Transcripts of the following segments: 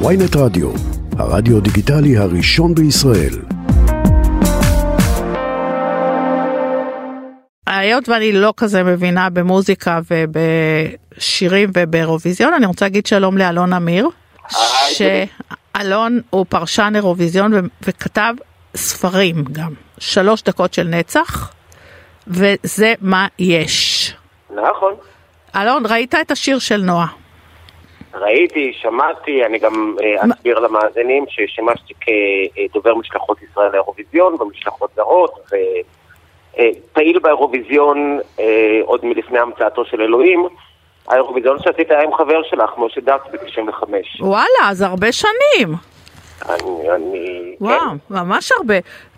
ויינט רדיו, הרדיו דיגיטלי הראשון בישראל. היות ואני לא כזה מבינה במוזיקה ובשירים ובאירוויזיון, אני רוצה להגיד שלום לאלון אמיר. שאלון הוא פרשן אירוויזיון ו- וכתב ספרים גם, שלוש דקות של נצח, וזה מה יש. נכון. אלון, ראית את השיר של נועה? ראיתי, שמעתי, אני גם אה, אסביר למאזינים ששימשתי כדובר משלחות ישראל לאירוויזיון במשלחות זרות, ופעיל באירוויזיון אה, עוד מלפני המצאתו של אלוהים. האירוויזיון שעשית היה עם חבר שלך, משה דאס ב-95. וואלה, אז הרבה שנים. אני, אני... וואו, כן. ממש הרבה.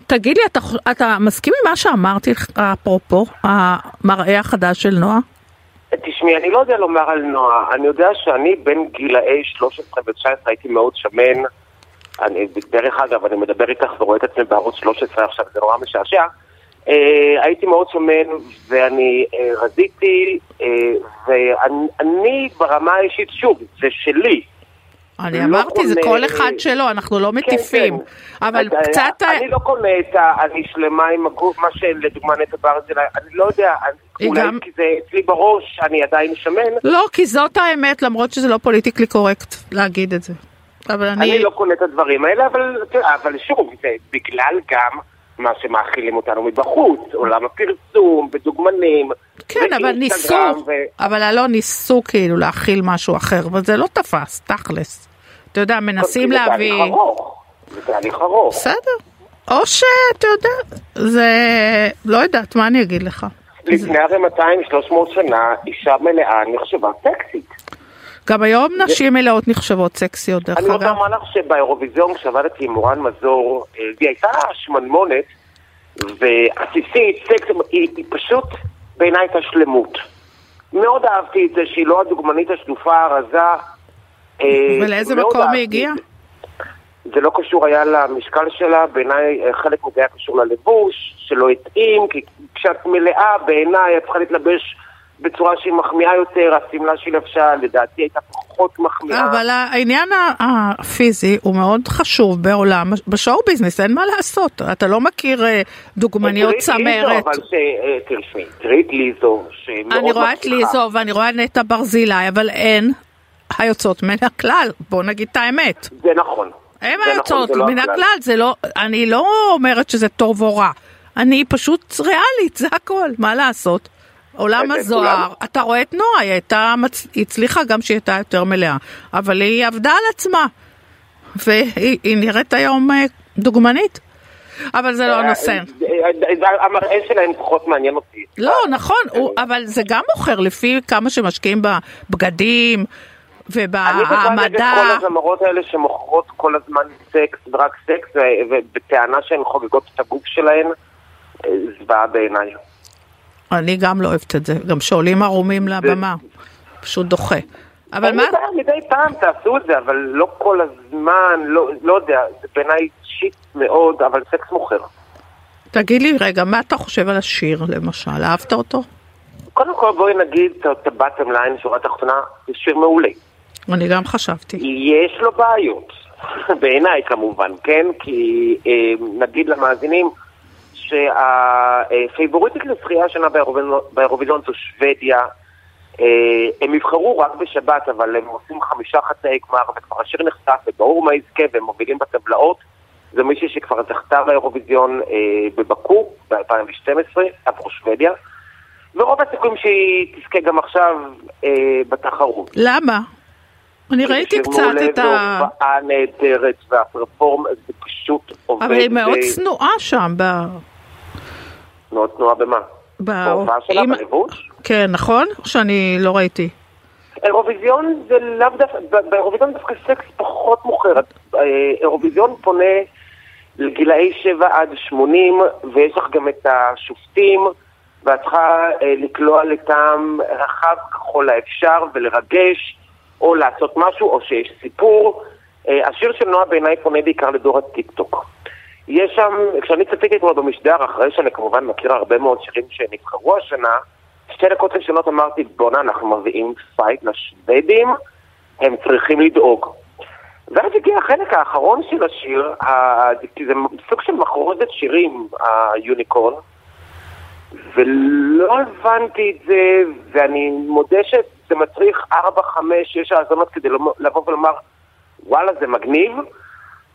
תגיד לי, אתה, אתה מסכים עם מה שאמרתי לך אפרופו המראה החדש של נועה? תשמעי, אני לא יודע לומר על נועה, אני יודע שאני בין גילאי 13 ו-19 הייתי מאוד שמן. אני, דרך אגב, אני מדבר איתך ורואה את עצמי בערוץ 13 עכשיו, זה נורא משעשע. אה, הייתי מאוד שמן ואני אה, רזיתי, אה, ואני ברמה האישית, שוב, זה שלי. אני לא אמרתי, זה כל אחד שלו, אנחנו לא מטיפים. כן. אבל אה, קצת... אני לא קונה את ה... אני שלמה עם הגוף, מה שלדוגמה נטע ברזילי, אני לא יודע, אולי גם- כי זה אצלי בראש, אני עדיין שמן. לא, כי זאת האמת, למרות שזה לא פוליטיקלי קורקט להגיד את זה. אבל אני... אני לא קונה את הדברים האלה, אבל, אבל שוב, זה בגלל גם מה שמאכילים אותנו מבחוץ, עולם הפרסום, ודוגמנים, כן, אבל ניסו, ו... אבל לא ניסו כאילו להכיל משהו אחר, אבל זה לא תפס, תכלס. אתה יודע, מנסים זה להביא... תהליך ארוך, זה תהליך ארוך. בסדר. או שאתה יודע, זה... לא יודעת, מה אני אגיד לך? לפני הרי 200-300 שנה, אישה מלאה נחשבה סקסית. גם היום נשים מלאות נחשבות סקסיות, דרך אני רוצה אגב. לומר לך שבאירוויזיון, כשעבדתי עם מורן מזור, אה, היא הייתה שמנמונת ועסיסית, סקס, היא, היא פשוט בעיניי הייתה שלמות. מאוד אהבתי את זה שהיא לא הדוגמנית השדופה הרזה. אה, ולאיזה מקום היא הגיעה? את זה. זה לא קשור היה למשקל שלה, בעיניי אה, חלק מזה היה קשור ללבוש, שלא התאים, כי כשאת מלאה בעיניי את צריכה להתלבש בצורה שהיא מחמיאה יותר, השמלה שהיא לבשה לדעתי הייתה פחות מחמיאה. אבל העניין הפיזי הוא מאוד חשוב בעולם, בשואו ביזנס, אין מה לעשות. אתה לא מכיר אה, דוגמניות צמרת. אה, תראי את ליזו, שמאוד אני רואה את מצליחה. ליזו ואני רואה נטע ברזילי, אבל אין היוצאות מן הכלל, בוא נגיד את האמת. זה נכון. היוצאות נכון, זה לא מן. הכלל, זה לא, אני לא אומרת שזה טוב או רע. אני פשוט ריאלית, זה הכל, מה לעשות? עולם הזוהר, כולם. אתה רואה את נועה, היא הייתה, היא הצליחה גם שהיא הייתה יותר מלאה, אבל היא עבדה על עצמה, והיא היא נראית היום אה, דוגמנית. אבל זה לא אה, הנושא. אה, אה, המראה שלהם פחות מעניין אותי. לא, נכון, אבל זה גם מוכר לפי כמה שמשקיעים בבגדים אני בכלל נגד ובהעמדה. כל הזמרות האלה שמוכרות כל הזמן סקס ורק סקס, ובטענה שהן חוגגות את הגוף שלהן, זוועה בעיניי. אני גם לא אוהבת את זה, גם שעולים ערומים לבמה, פשוט דוחה. אבל מה, מדי פעם תעשו את זה, אבל לא כל הזמן, לא לא יודע, זה בעיניי cheap מאוד, אבל סקס מוכר. תגיד לי רגע, מה אתה חושב על השיר למשל? אהבת אותו? קודם כל בואי נגיד את הבטם ליין, שורה תחתונה, זה שיר מעולה. אני גם חשבתי. יש לו בעיות, בעיניי כמובן, כן? כי אה, נגיד למאזינים שהפייבוריטית לזכייה השנה באירוויזיון- זו שוודיה. אה, הם יבחרו רק בשבת, אבל הם עושים חמישה חצאי גמר, וכבר השיר נחשף, וברור מה יזכה, והם מובילים בטבלאות. זו מישהי שכבר זכתה באירוויזיון אה, בבקו ב-2012, עבור שוודיה. ורוב הסיכויים שהיא תזכה גם עכשיו אה, בתחרות. למה? אני ראיתי קצת את ה... והופעה נהדרת, והפרפורמנס זה פשוט עובד. אבל היא מאוד צנועה שם, ב... מאוד צנועה במה? בהופעה שלה, אם- בלבוש? כן, נכון? שאני לא ראיתי? אירוויזיון זה לאו דווקא, באירוויזיון דווקא סקס פחות מוכר. אה, אירוויזיון פונה לגילאי 7 עד 80, ויש לך גם את השופטים, ואת צריכה אה, לקלוע לטעם רחב ככל האפשר ולרגש, או לעשות משהו, או שיש סיפור. אה, השיר של נועה בעיניי פונה בעיקר לדור הטיקטוק. יש שם, כשאני צפיתי אתמול במשדר, אחרי שאני כמובן מכיר הרבה מאוד שירים שנבחרו השנה, שתי דקות ראשונות אמרתי, בואנה, אנחנו מביאים פייט לשוודים, הם צריכים לדאוג. ואז הגיע החלק האחרון של השיר, כי זה סוג של מחרוזת שירים, ה Unicorn, ולא הבנתי את זה, ואני מודה שזה מצריך 4, 5, 6 האזונות כדי לבוא ולומר, וואלה, זה מגניב,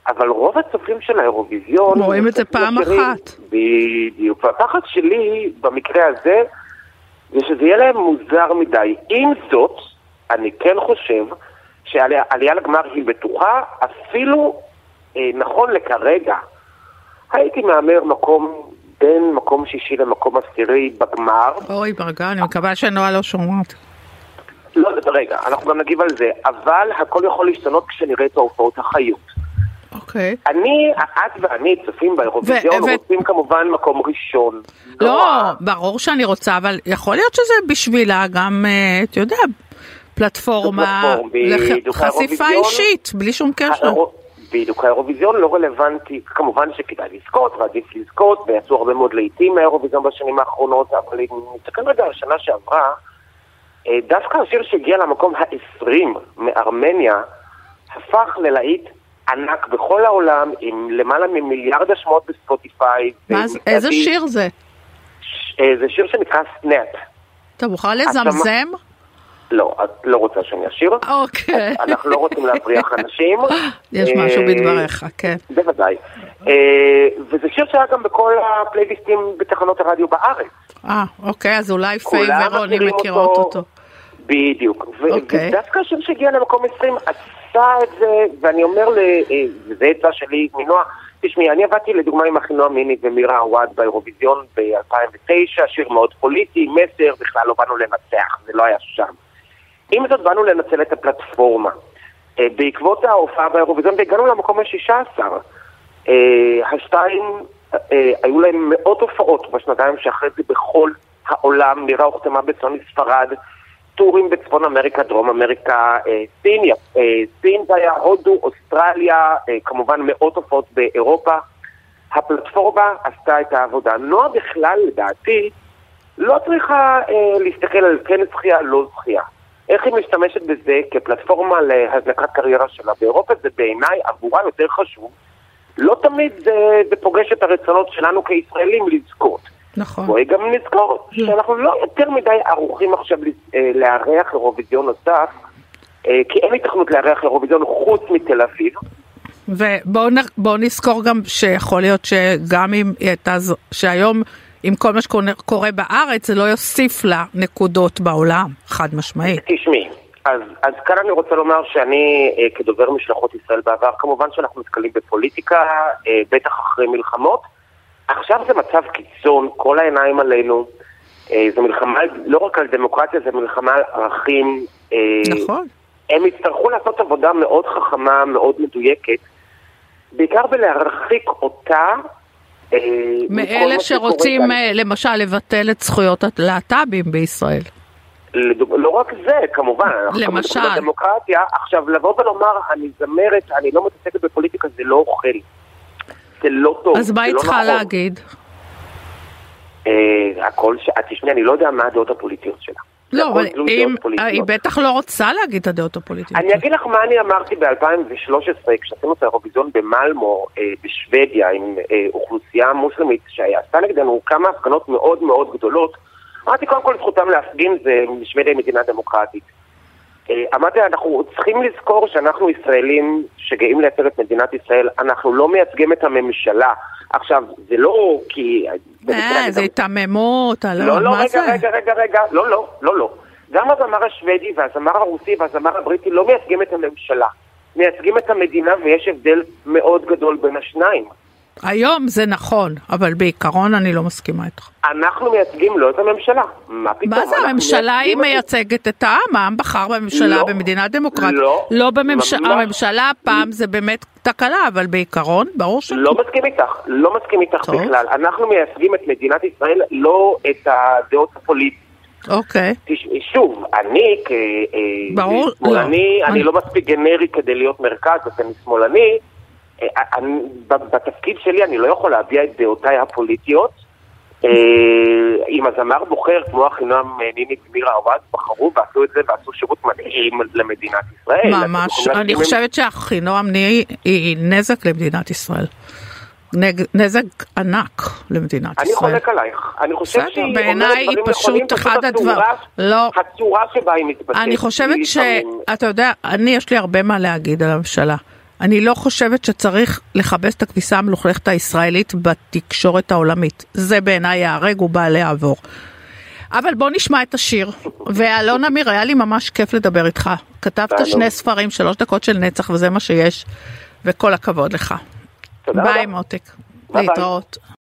אבל רוב הצופים של האירוויזיון... רואים את זה פעם שירים- אחת. בדיוק. והפחד שלי במקרה הזה, זה שזה יהיה להם מוזר מדי. עם זאת, אני כן חושב שעלייה לגמר היא בטוחה, אפילו אה, נכון לכרגע. הייתי מהמר מקום בין מקום שישי למקום עשירי בגמר. אוי, ברגע, אני מקווה שנועה לא שומעת. לא, רגע, אנחנו גם נגיב על זה, אבל הכל יכול להשתנות כשנראה את ההופעות החיות. אוקיי. אני, את ואני צופים באירוויזיון, ו- רוצים כמובן מקום ראשון. לא, ברור שאני רוצה, אבל יכול להיות שזה בשבילה גם, אה, אתה יודע, פלטפורמה לחשיפה אישית, בלי שום קשר. בדיוק, האירוויזיון לא רלוונטי, כמובן שכדאי לזכות ועדיף לזכות, ויצאו הרבה מאוד לעיתים מהאירוויזיון בשנים האחרונות, אבל אם נסתכל רגע על השנה שעברה, אה, דווקא השיר שהגיע למקום ה-20 מארמניה, הפך ללהיט ענק בכל העולם, עם למעלה ממיליארד השמעות בספוטיפיי. מה זה-. איזה שיר זה? אה, זה שיר שנקרא Snap. אתה מוכן לזמזם? לא, את לא רוצה שאני אשיר? אוקיי. אנחנו לא רוצים להבריח אנשים. יש אה, משהו בדבריך, כן. בוודאי. אה, וזה שיר שהיה גם בכל הפלייליסטים בתחנות הרדיו בארץ. אה, אוקיי, אז אולי פיי ורוני מכירים מכירות אותו. בדיוק. אוקיי. ודווקא השיר שהגיע למקום 20 עשה את זה, ואני אומר, ל- אה, וזה עצה שלי מנועה, תשמעי, אני עבדתי לדוגמה עם אחינועם מיני ומירה עוואד באירוויזיון ב-2009, שיר מאוד פוליטי, מסר, בכלל לא באנו לנצח, זה לא היה שם. עם זאת באנו לנצל את הפלטפורמה. אה, בעקבות ההופעה באירוויזיון, והגענו למקום ה-16. אה, השתיים, היו להם מאות הופעות בשנתיים שאחרי זה בכל העולם. לירה הוחתמה בצפון ספרד, טורים בצפון אמריקה, דרום אמריקה, אה, סין, אה, סין זה היה הודו, אוסטרליה, אה, כמובן מאות הופעות באירופה. הפלטפורמה עשתה את העבודה. נועה בכלל, לדעתי, לא צריכה אה, להסתכל על כן זכייה, לא זכייה. איך היא משתמשת בזה כפלטפורמה להזנקת קריירה שלה באירופה, זה בעיניי עבורה יותר חשוב. לא תמיד זה, זה פוגש את הרצונות שלנו כישראלים לזכות. נכון. בואי גם נזכור שאנחנו לא יותר מדי ערוכים עכשיו אה, לארח אירוויזיון נוסף, אה, כי אין היתכנות לארח אירוויזיון חוץ מתל אביב. ובואו נזכור גם שיכול להיות שגם אם היא הייתה, זו- שהיום עם כל מה שקורה בארץ זה לא יוסיף לה נקודות בעולם, חד משמעית. תשמעי, אז, אז כאן אני רוצה לומר שאני אה, כדובר משלחות ישראל בעבר, כמובן שאנחנו נתקלים בפוליטיקה, אה, בטח אחרי מלחמות. עכשיו זה מצב קיצון, כל העיניים עלינו. אה, זו מלחמה לא רק על דמוקרטיה, זו מלחמה על ערכים. אה, נכון. הם יצטרכו לעשות עבודה מאוד חכמה, מאוד מדויקת, בעיקר בלהרחיק אותה. אה, מאלה שרוצים. אה, למשל לבטל את זכויות הלהט"בים בישראל. לדוג... לא רק זה, כמובן, למשל. עכשיו, לבוא ולומר, אני זמרת, אני לא מתעסקת בפוליטיקה, זה לא אוכל. זה לא טוב, אז מה היא לא צריכה נכון. להגיד? אה, הכל ש... אה, תשמעי, אני לא יודע מה הדעות הפוליטיות שלה. לא, אבל אם, פוליטיות. היא בטח לא רוצה להגיד את הדעות הפוליטיות. אני אגיד לך מה אני אמרתי ב-2013, כשעשינו את האירוויזיון במלמו, אה, בשוודיה, עם אה, אוכלוסייה מוסלמית, שעשתה נגדנו כמה הפגנות מאוד מאוד גדולות. אמרתי, קודם כל זכותם להפגין, זה שוודיה היא מדינה דמוקרטית. אה, אמרתי, אנחנו צריכים לזכור שאנחנו ישראלים שגאים לייצר את מדינת ישראל, אנחנו לא מייצגים את הממשלה. עכשיו, זה לא כי... אה, זה היתממות, לא, לא, לא, מה רגע, זה? רגע, רגע, רגע, לא, לא, לא, לא. גם הזמר השוודי והזמר הרוסי והזמר הבריטי לא מייצגים את הממשלה. מייצגים את המדינה ויש הבדל מאוד גדול בין השניים. היום זה נכון, אבל בעיקרון אני לא מסכימה איתך. אנחנו מייצגים לא את הממשלה. מה פתאום? מה זה הממשלה היא מייצגת את העם, העם בחר בממשלה לא, במדינה דמוקרטית. לא, לא בממשלה, ממש. הממשלה הפעם זה באמת תקלה, אבל בעיקרון, ברור ש... לא מסכים איתך, לא מסכים איתך טוב. בכלל. אנחנו מייצגים את מדינת ישראל, לא את הדעות הפוליטיות. אוקיי. שוב, אני ברור, כשמאלני, לא. אני אני- לא מספיק גנרי כדי להיות מרכז, אז אני שמאלני. אה, אני- בתפקיד שלי אני לא יכול להביע את דעותיי הפוליטיות, אה, אם הזמר בוחר, כמו אחינועם ניני ומירה עווד, בחרו ועשו את זה ועשו שירות מדהים למדינת ישראל. ממש, אני חושבת שאחינועם היא נזק למדינת ישראל. נזק ענק למדינת אני ישראל. אני חולק עלייך. אני חושב שהיא אומרת בעיניי היא פשוט אחד הדברים. לא. הצורה שבה היא מתבטאת. אני חושבת ש... אתה יודע, אני יש לי הרבה מה להגיד על הממשלה. אני לא חושבת שצריך לכבס את הכביסה המלוכלכת הישראלית בתקשורת העולמית. זה בעיניי ייהרג ובל יעבור. אבל בוא נשמע את השיר. ואלון אמיר, היה לי ממש כיף לדבר איתך. כתבת שני ספרים, שלוש דקות של נצח, וזה מה שיש, וכל הכבוד לך. תודה רבה. ביי מותק. להתראות.